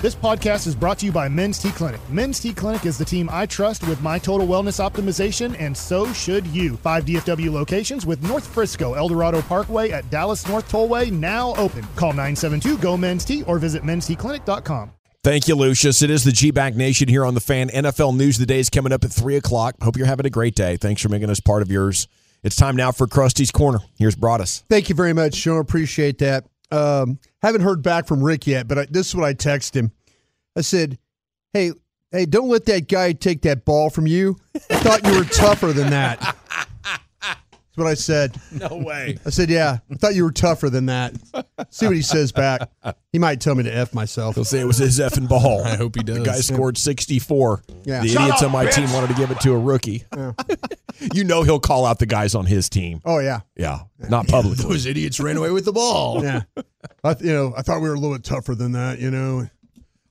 This podcast is brought to you by Men's T Clinic. Men's T Clinic is the team I trust with my total wellness optimization, and so should you. Five DFW locations with North Frisco, Eldorado Parkway at Dallas North Tollway now open. Call 972 GO Men's T or visit mensteclinic.com. Thank you, Lucius. It is the G Bag Nation here on the fan. NFL News of the Day is coming up at 3 o'clock. Hope you're having a great day. Thanks for making us part of yours. It's time now for Crusty's Corner. Here's Broaddus. Thank you very much, Sean. Appreciate that. Um, haven't heard back from Rick yet, but I, this is what I texted him. I said, "Hey, hey, don't let that guy take that ball from you. I thought you were tougher than that." That's what I said. No way. I said, "Yeah, I thought you were tougher than that." See what he says back. He might tell me to f myself. He'll say it was his effing ball. I hope he does. The guy scored 64. Yeah. The Shut idiots up, on my bitch. team wanted to give it to a rookie. You know he'll call out the guys on his team. Oh yeah, Yeah, not publicly. Those idiots ran away with the ball. yeah. I, th- you know, I thought we were a little bit tougher than that. You know.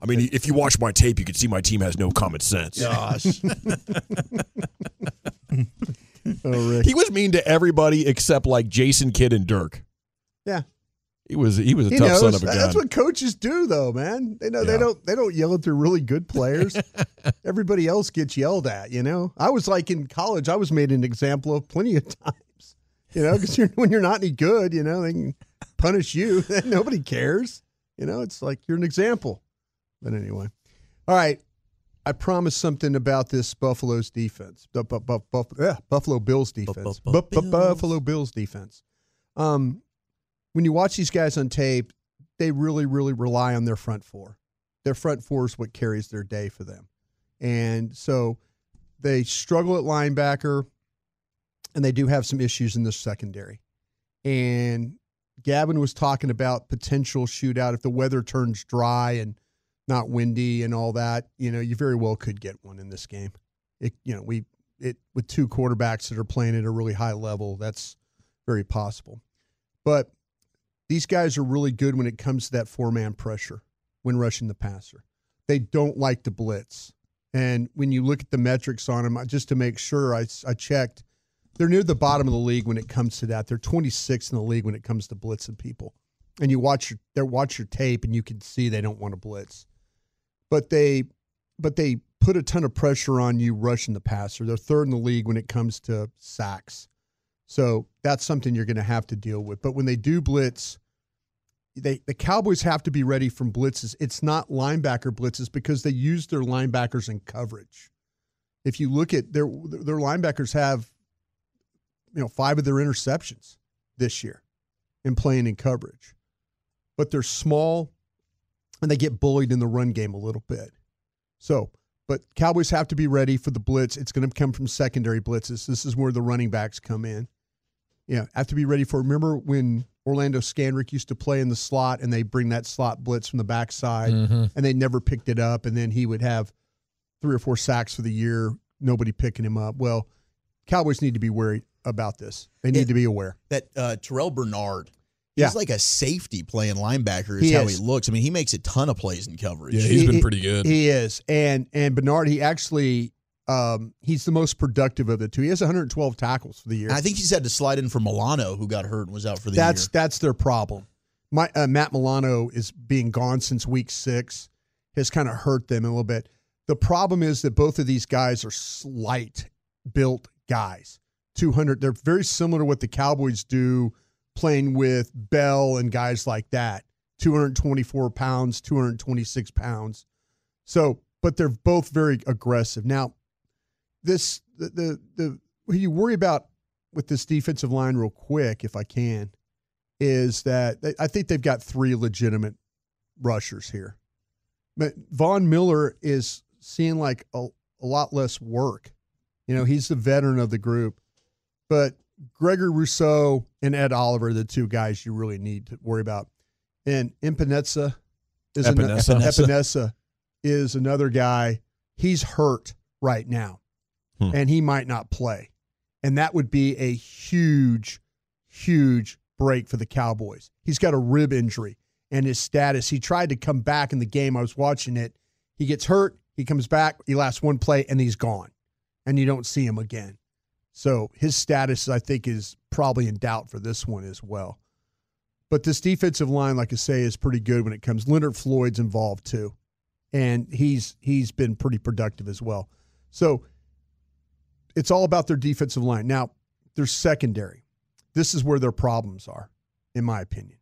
I mean, if you watch my tape, you can see my team has no common sense. Gosh. oh, Rick. He was mean to everybody except like Jason Kidd and Dirk. Yeah. He was he was a He tough knows. son of a gun. That's what coaches do, though, man. They know Yeah. they don't they don't yell at their really good players. Everybody else gets yelled at. You know, I was like in college. I was made an example of plenty of times. You know, because you're, when you're not any good, you know, they can punish you. Nobody cares. You know, it's like you're an example. But anyway, all right. I promised something about this Buffalo's defense. Bu- bu- bu- bu- yeah, Buffalo Bills defense. Bu- bu- Buffalo Bills defense. Um, when you watch these guys on tape, they really, really rely on their front four. Their front four is what carries their day for them. And so they struggle at linebacker, and they do have some issues in the secondary. And Gavin was talking about potential shootout if the weather turns dry and not windy and all that. You know, you very well could get one in this game. It, you know, we it with two quarterbacks that are playing at a really high level. That's very possible. But these guys are really good when it comes to that four man pressure when rushing the passer. They don't like to blitz. And when you look at the metrics on them, just to make sure, I, I checked, they're near the bottom of the league when it comes to that. They're 26 in the league when it comes to blitzing people. And you watch your, watch your tape and you can see they don't want to blitz. But they, but they put a ton of pressure on you rushing the passer. They're third in the league when it comes to sacks. So that's something you're going to have to deal with. But when they do blitz, they the Cowboys have to be ready from blitzes. It's not linebacker blitzes because they use their linebackers in coverage. If you look at their their linebackers have you know five of their interceptions this year in playing in coverage. But they're small and they get bullied in the run game a little bit. So, but Cowboys have to be ready for the blitz. It's going to come from secondary blitzes. This is where the running backs come in. Yeah, have to be ready for. Remember when Orlando Scandrick used to play in the slot and they bring that slot blitz from the backside Mhm. and they never picked it up, and then he would have three or four sacks for the year, nobody picking him up. Well, Cowboys need to be worried about this. They need It- to be aware. That uh, Terrell Bernard. Yeah. He's like a safety playing linebacker. Is He how is. he looks. I mean, he makes a ton of plays in coverage. Yeah, he's He- been pretty good. He is, and and Bernard, he actually, um, he's the most productive of the two. He has 112 tackles for the year. I think he's had to slide in for Milano, who got hurt and was out for the that's year. that's their problem. My uh, Matt Milano is being gone since week six, has kind of hurt them a little bit. The problem is that both of these guys are slight built guys. 200. They're very similar to what the Cowboys do, playing with Bell and guys like that. 224 pounds, 226 pounds. So, but they're both very aggressive. Now, this the the, the what you worry about with this defensive line, real quick, if I can, is that they, I think they've got three legitimate rushers here. But Von Miller is seeing like a, a lot less work. You know, he's the veteran of the group, but Gregory Rousseau and Ed Oliver are the two guys you really need to worry about. And Epenesa is. Epenesa is another guy. He's hurt right now, Hmm. and he might not play. And that would be a huge, huge break for the Cowboys. He's got a rib injury, and his status. He tried to come back in the game. I was watching it. He gets hurt. He comes back. He lasts one play, and he's gone, and you don't see him again. So his status, I think, is probably in doubt for this one as well. But this defensive line, like I say, is pretty good when it comes. Leonard Floyd's involved too, and he's he's been pretty productive as well. So it's all about their defensive line. Now, their secondary. This is where their problems are, in my opinion.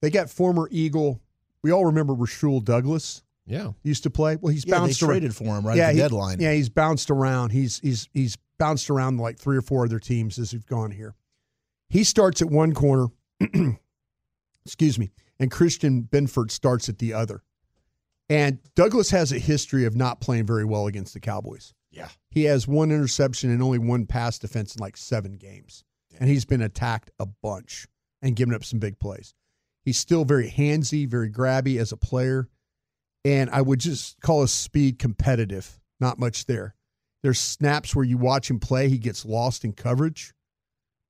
They got former Eagle. We all remember Rasul Douglas Yeah. used to play. Well, he's Yeah, they bounced around. traded for him right yeah, at the he- deadline. Yeah, he's bounced around. He's he's he's bounced around like three or four other teams as we've gone here. He starts at one corner, excuse me, and Christian Benford starts at the other. And Douglas has a history of not playing very well against the Cowboys. Yeah. He has one interception and only one pass defense in like seven games. And he's been attacked a bunch and given up some big plays. He's still very handsy, very grabby as a player. And I would just call his speed competitive. Not much there. There's snaps where you watch him play, he gets lost in coverage.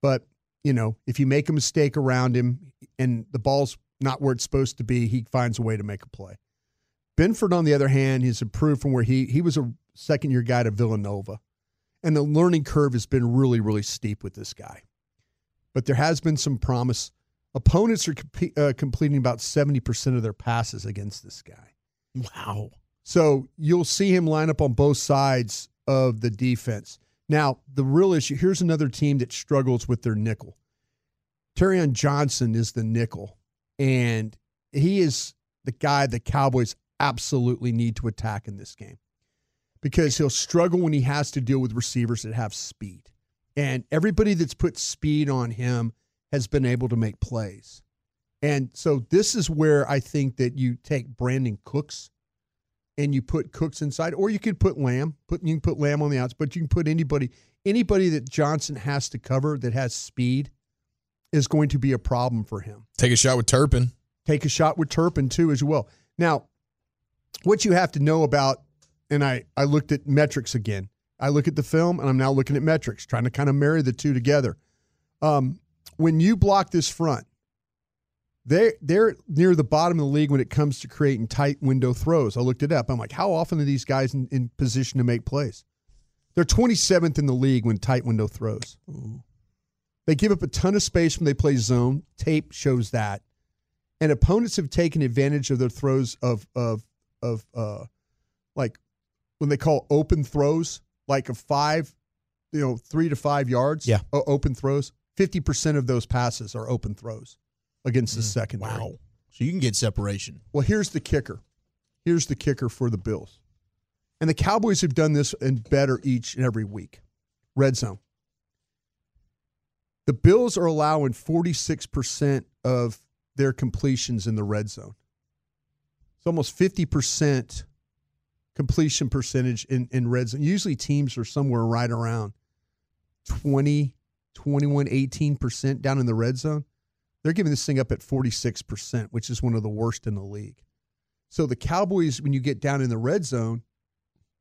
But, you know, if you make a mistake around him and the ball's not where it's supposed to be, he finds a way to make a play. Benford, on the other hand, has improved from where he he was a second year guy to Villanova. And the learning curve has been really, really steep with this guy. But there has been some promise. Opponents are compe- uh, completing about 70% of their passes against this guy. Wow. So you'll see him line up on both sides of the defense. Now, the real issue here's another team that struggles with their nickel. Taron Johnson is the nickel, and he is the guy the Cowboys absolutely need to attack in this game because he'll struggle when he has to deal with receivers that have speed. And everybody that's put speed on him has been able to make plays. And so this is where I think that you take Brandin Cooks and you put Cooks inside, or you could put Lamb. Put you can put Lamb on the outs, but you can put anybody anybody that Johnson has to cover that has speed is going to be a problem for him. Take a shot with Turpin. Take a shot with Turpin too as well. Now, what you have to know about, and I I looked at metrics again. I look at the film, and I'm now looking at metrics, trying to kind of marry the two together. Um, when you block this front, they they're near the bottom of the league when it comes to creating tight window throws. I looked it up. I'm like, how often are these guys in, in position to make plays? They're 27th in the league when tight window throws. They give up a ton of space when they play zone. Tape shows that, and opponents have taken advantage of their throws of of of uh, like when they call open throws, like a five, you know, three to five yards. Yeah. open throws. Fifty percent of those passes are open throws against the secondary. Wow. So you can get separation. Well, here's the kicker. Here's the kicker for the Bills. And the Cowboys have done this and better each and every week. Red zone. The Bills are allowing 46% of their completions in the red zone. It's almost 50% completion percentage in, in red zone. Usually teams are somewhere right around 20, 21, 18% down in the red zone. They're giving this thing up at 46%, which is one of the worst in the league. So the Cowboys, when you get down in the red zone,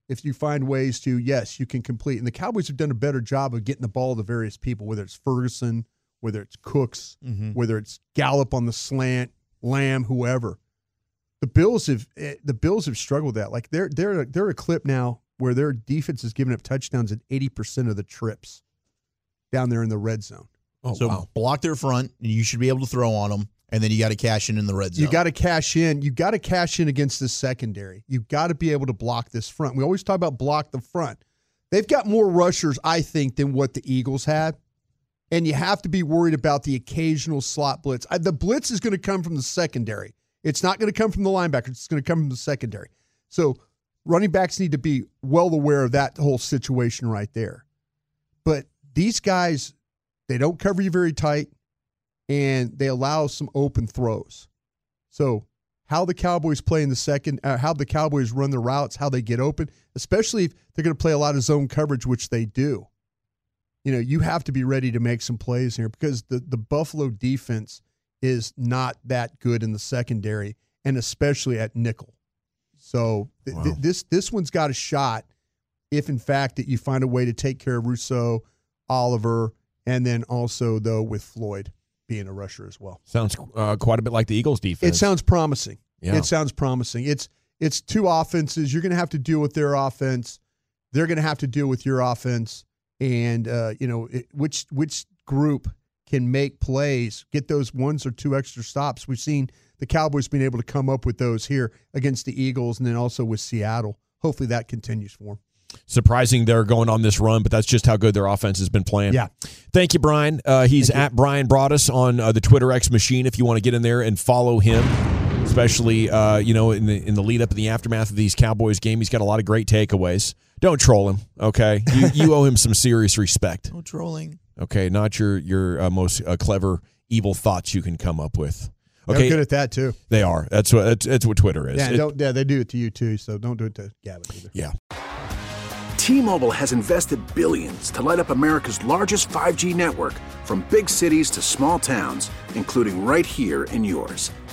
if you find ways to, yes, you can complete. And the Cowboys have done a better job of getting the ball to various people, whether it's Ferguson, whether it's Cooks, mm-hmm. whether it's Gallup on the slant, Lamb, whoever. The Bills have eh, the Bills have struggled that. Like they're they're they're a clip now where their defense is giving up touchdowns at eighty percent of the trips down there in the red zone. Oh, so wow. block their front, and you should be able to throw on them. And then you got to cash in in the red zone. You got to cash in. You got to cash in against this secondary. You got to be able to block this front. We always talk about block the front. They've got more rushers, I think, than what the Eagles had. And you have to be worried about the occasional slot blitz. The blitz is going to come from the secondary. It's not going to come from the linebackers. It's going to come from the secondary. So running backs need to be well aware of that whole situation right there. But these guys, they don't cover you very tight and they allow some open throws. So, how the Cowboys play in the second, uh, how the Cowboys run their routes, how they get open, especially if they're going to play a lot of zone coverage, which they do. You know, you have to be ready to make some plays here because the, the Buffalo defense is not that good in the secondary and especially at nickel. So th- th- this this one's got a shot if in fact that you find a way to take care of Rousseau, Oliver, and then also though with Floyd being a rusher as well. Sounds uh, quite a bit like the Eagles defense. It sounds promising. Yeah. It sounds promising. It's it's two offenses. You're going to have to deal with their offense. They're going to have to deal with your offense, and uh, you know it, which which group can make plays, get those ones or two extra stops. We've seen the Cowboys being able to come up with those here against the Eagles, and then also with Seattle. Hopefully that continues for them. surprising they're going on this run, but that's just how good their offense has been playing. Yeah. Thank you, Brian. Uh, he's at Brian Broaddus on uh, the Twitter X machine. If you want to get in there and follow him, especially uh, you know in the in the lead up in the aftermath of these Cowboys game, he's got a lot of great takeaways. Don't troll him, okay? You, you owe him some serious respect, No trolling. Okay? Not your your uh, most uh, clever evil thoughts you can come up with. They're Okay, good at that too. they are. That's what that's, that's what Twitter is. Yeah, It- don't, yeah, they do it to you too. So don't do it to Gavin either. yeah. T-Mobile has invested billions to light up America's largest 5G network from big cities to small towns, including right here in yours.